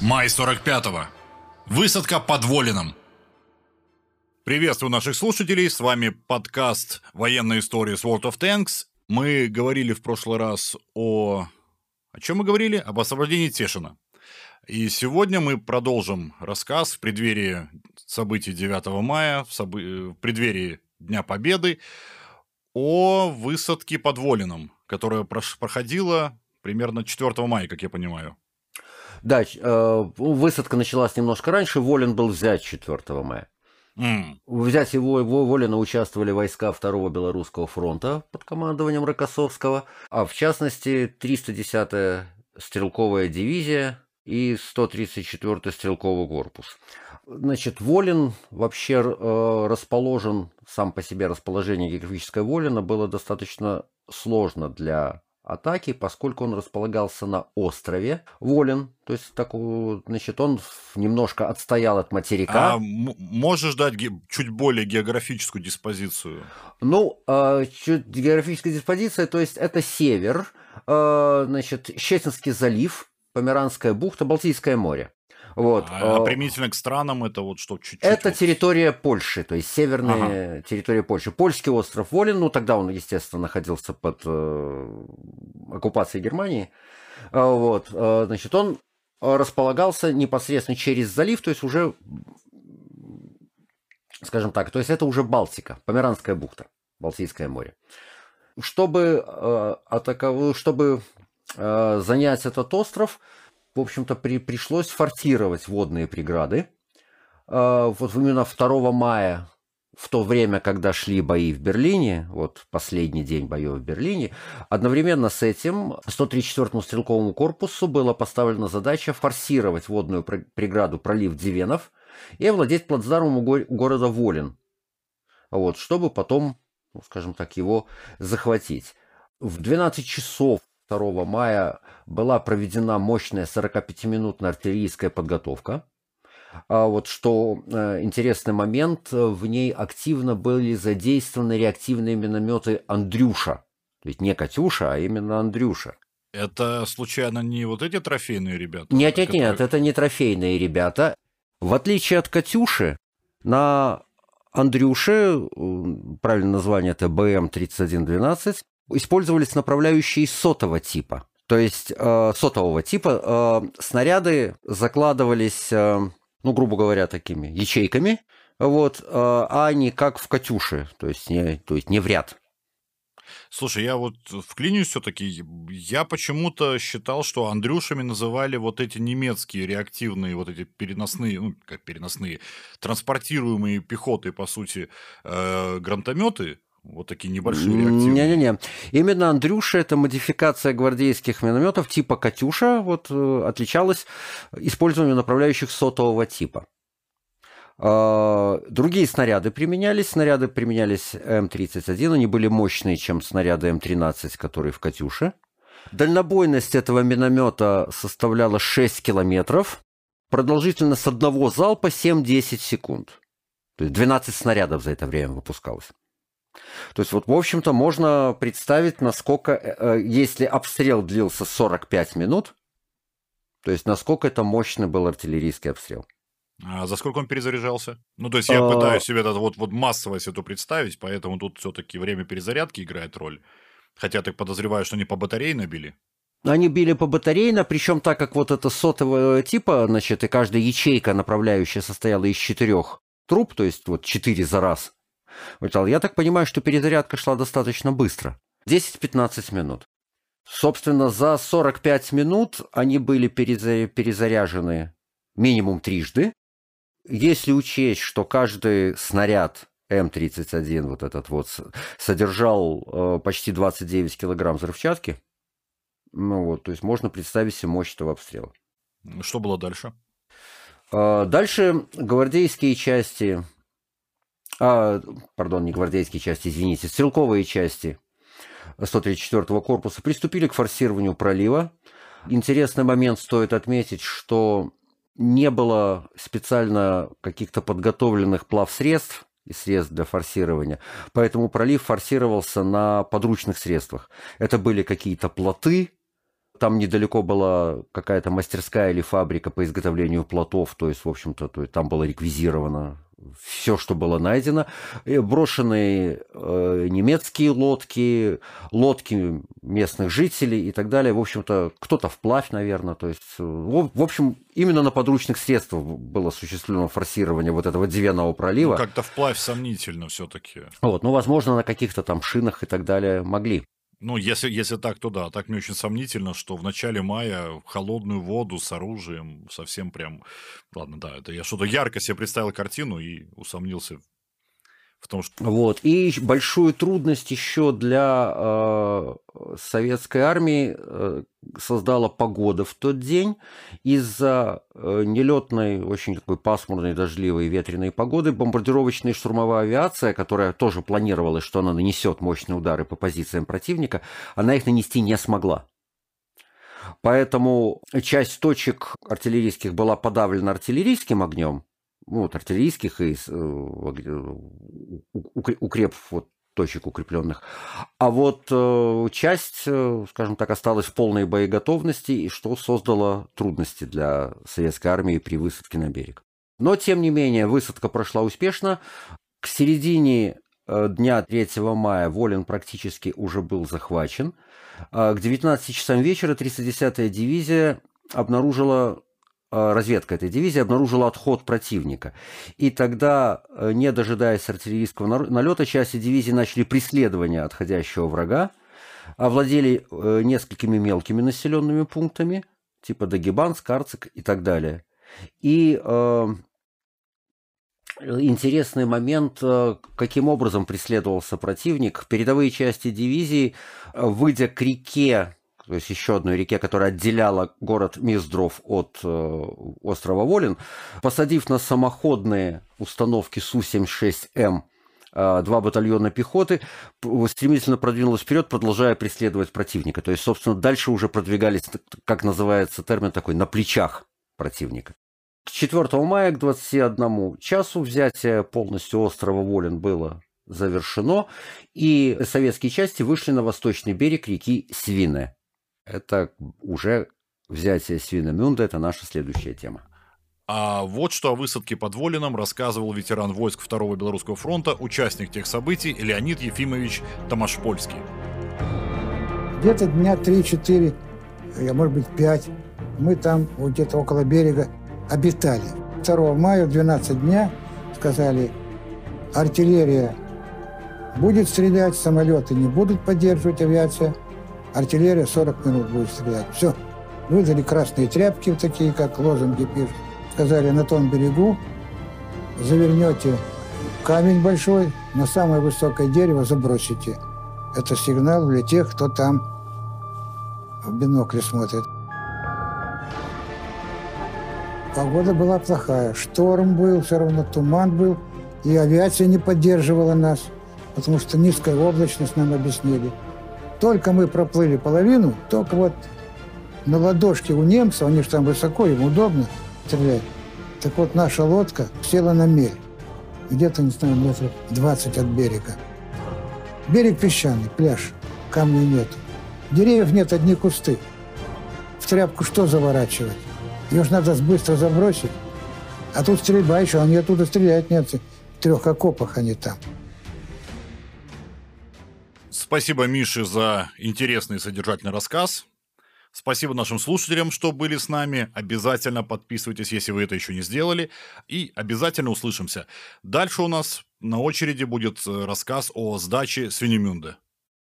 Май 45-го. Высадка под Волином. Приветствую наших слушателей, с вами подкаст «Военная история с World of Tanks». Мы говорили в прошлый раз о... О чем мы говорили? Об освобождении Тешина. И сегодня мы продолжим рассказ в преддверии событий 9 мая, в, собы... в преддверии Дня Победы, о высадке под Волином, которая проходила примерно 4 мая, как я понимаю. Да, э, высадка началась немножко раньше, Волин был взять 4 мая. Mm. Взять его, его Волина участвовали войска Второго Белорусского фронта под командованием Рокоссовского, а в частности 310-я стрелковая дивизия и 134-й стрелковый корпус. Значит, Волин вообще э, расположен, сам по себе расположение географическое Волина было достаточно сложно для атаки, поскольку он располагался на острове Волен, то есть такой, значит, он немножко отстоял от материка. А можешь дать чуть более географическую диспозицию? Ну, э, чуть географическая диспозиция, то есть это север, э, значит, Щетинский залив, Померанская бухта, Балтийское море. Вот. А, а примитивно к странам это вот что чуть-чуть? Это территория Польши, то есть северная ага. территория Польши. Польский остров Волин, ну тогда он, естественно, находился под э, оккупацией Германии. А, вот, э, значит, он располагался непосредственно через залив, то есть уже, скажем так, то есть это уже Балтика, Померанская бухта, Балтийское море. Чтобы э, атаковать, чтобы э, занять этот остров, в общем-то, при, пришлось форсировать водные преграды. А, вот именно 2 мая, в то время, когда шли бои в Берлине, вот последний день боев в Берлине, одновременно с этим 134-му стрелковому корпусу была поставлена задача форсировать водную преграду пролив Дивенов и овладеть плацдармом города Волин, вот, чтобы потом, ну, скажем так, его захватить. В 12 часов 2 мая была проведена мощная 45-минутная артиллерийская подготовка. А вот что э, интересный момент, в ней активно были задействованы реактивные минометы Андрюша. То есть не Катюша, а именно Андрюша. Это случайно не вот эти трофейные ребята? Нет, нет, которые... нет, это не трофейные ребята. В отличие от Катюши, на Андрюше, правильное название это БМ-3112, использовались направляющие сотого типа. То есть э, сотового типа э, снаряды закладывались, э, ну, грубо говоря, такими ячейками, вот, э, а не как в «Катюше», то есть не, то есть не в ряд. Слушай, я вот вклинюсь все-таки. Я почему-то считал, что Андрюшами называли вот эти немецкие реактивные, вот эти переносные, ну, как переносные, транспортируемые пехотой, по сути, э, гранатометы, вот такие небольшие реактивы. Не-не-не. Именно Андрюша, это модификация гвардейских минометов типа «Катюша», вот, э, отличалась использованием направляющих сотового типа. А, другие снаряды применялись. Снаряды применялись М-31. Они были мощнее, чем снаряды М-13, которые в «Катюше». Дальнобойность этого миномета составляла 6 километров. Продолжительность одного залпа 7-10 секунд. То есть 12 снарядов за это время выпускалось. То есть вот, в общем-то, можно представить, насколько, э, э, если обстрел длился 45 минут, то есть насколько это мощный был артиллерийский обстрел. А за сколько он перезаряжался? Ну, то есть я а... пытаюсь себе это вот, вот массовость эту представить, поэтому тут все-таки время перезарядки играет роль. Хотя ты подозреваю, что они по батарее набили. Они били по батарейно, причем так как вот это сотового типа, значит, и каждая ячейка направляющая состояла из четырех труб, то есть вот четыре за раз, я так понимаю, что перезарядка шла достаточно быстро. 10-15 минут. Собственно, за 45 минут они были перезаряжены минимум трижды. Если учесть, что каждый снаряд М31 вот этот вот содержал э, почти 29 килограмм взрывчатки, ну вот, то есть можно представить себе мощь этого обстрела. Что было дальше? Э, дальше гвардейские части а, пардон, не гвардейские части, извините, стрелковые части 134-го корпуса приступили к форсированию пролива. Интересный момент стоит отметить, что не было специально каких-то подготовленных плавсредств и средств для форсирования, поэтому пролив форсировался на подручных средствах. Это были какие-то плоты, Там недалеко была какая-то мастерская или фабрика по изготовлению плотов, то есть, в общем-то, там было реквизировано все, что было найдено. Брошенные э, немецкие лодки, лодки местных жителей и так далее. В общем-то, кто-то вплавь, наверное. То есть, э, в, в общем, именно на подручных средствах было осуществлено форсирование вот этого Дивенного пролива. Ну, как-то вплавь сомнительно все-таки. Вот, ну, возможно, на каких-то там шинах и так далее могли. Ну, если, если так, то да. Так мне очень сомнительно, что в начале мая холодную воду с оружием совсем прям... Ладно, да, это я что-то ярко себе представил картину и усомнился в том, что... Вот. И большую трудность еще для э, советской армии э, создала погода в тот день. Из-за э, нелетной, очень такой пасмурной, дождливой, ветреной погоды бомбардировочная и штурмовая авиация, которая тоже планировалась, что она нанесет мощные удары по позициям противника, она их нанести не смогла. Поэтому часть точек артиллерийских была подавлена артиллерийским огнем, ну, вот, артиллерийских и э, укреп вот, точек укрепленных. А вот э, часть, э, скажем так, осталась в полной боеготовности, и что создало трудности для советской армии при высадке на берег. Но, тем не менее, высадка прошла успешно. К середине дня 3 мая Волин практически уже был захвачен. А к 19 часам вечера 310-я дивизия обнаружила Э, разведка этой дивизии обнаружила отход противника. И тогда, э, не дожидаясь артиллерийского налета, части дивизии начали преследование отходящего врага, овладели э, несколькими мелкими населенными пунктами, типа Дагибан, Скарцик и так далее. И э, интересный момент, каким образом преследовался противник. Передовые части дивизии, выйдя к реке то есть еще одной реке, которая отделяла город Миздров от э, острова Волин, посадив на самоходные установки Су-76М э, два батальона пехоты, стремительно продвинулась вперед, продолжая преследовать противника. То есть, собственно, дальше уже продвигались, как называется термин такой, на плечах противника. К 4 мая, к 21 часу взятие полностью острова Волин было завершено, и советские части вышли на восточный берег реки Свине это уже взятие Свинемюнда, это наша следующая тема. А вот что о высадке под Волином рассказывал ветеран войск Второго Белорусского фронта, участник тех событий Леонид Ефимович Тамашпольский. Где-то дня 3-4, я, может быть, 5, мы там вот где-то около берега обитали. 2 мая в 12 дня сказали, артиллерия будет стрелять, самолеты не будут поддерживать авиация – артиллерия 40 минут будет стрелять. Все. Выдали красные тряпки, такие, как лозунги пишут. Сказали, на том берегу завернете камень большой, на самое высокое дерево забросите. Это сигнал для тех, кто там в бинокле смотрит. Погода была плохая. Шторм был, все равно туман был. И авиация не поддерживала нас, потому что низкая облачность нам объяснили. Только мы проплыли половину, только вот на ладошке у немца, они же там высоко, им удобно стрелять. Так вот наша лодка села на мель, где-то, не знаю, метров 20 от берега. Берег песчаный, пляж, камней нет. Деревьев нет, одни кусты. В тряпку что заворачивать? Ее же надо быстро забросить. А тут стрельба еще, они оттуда стрелять нет. В трех окопах они там. Спасибо Мише за интересный и содержательный рассказ. Спасибо нашим слушателям, что были с нами. Обязательно подписывайтесь, если вы это еще не сделали. И обязательно услышимся. Дальше у нас на очереди будет э, рассказ о сдаче Свинемюнде.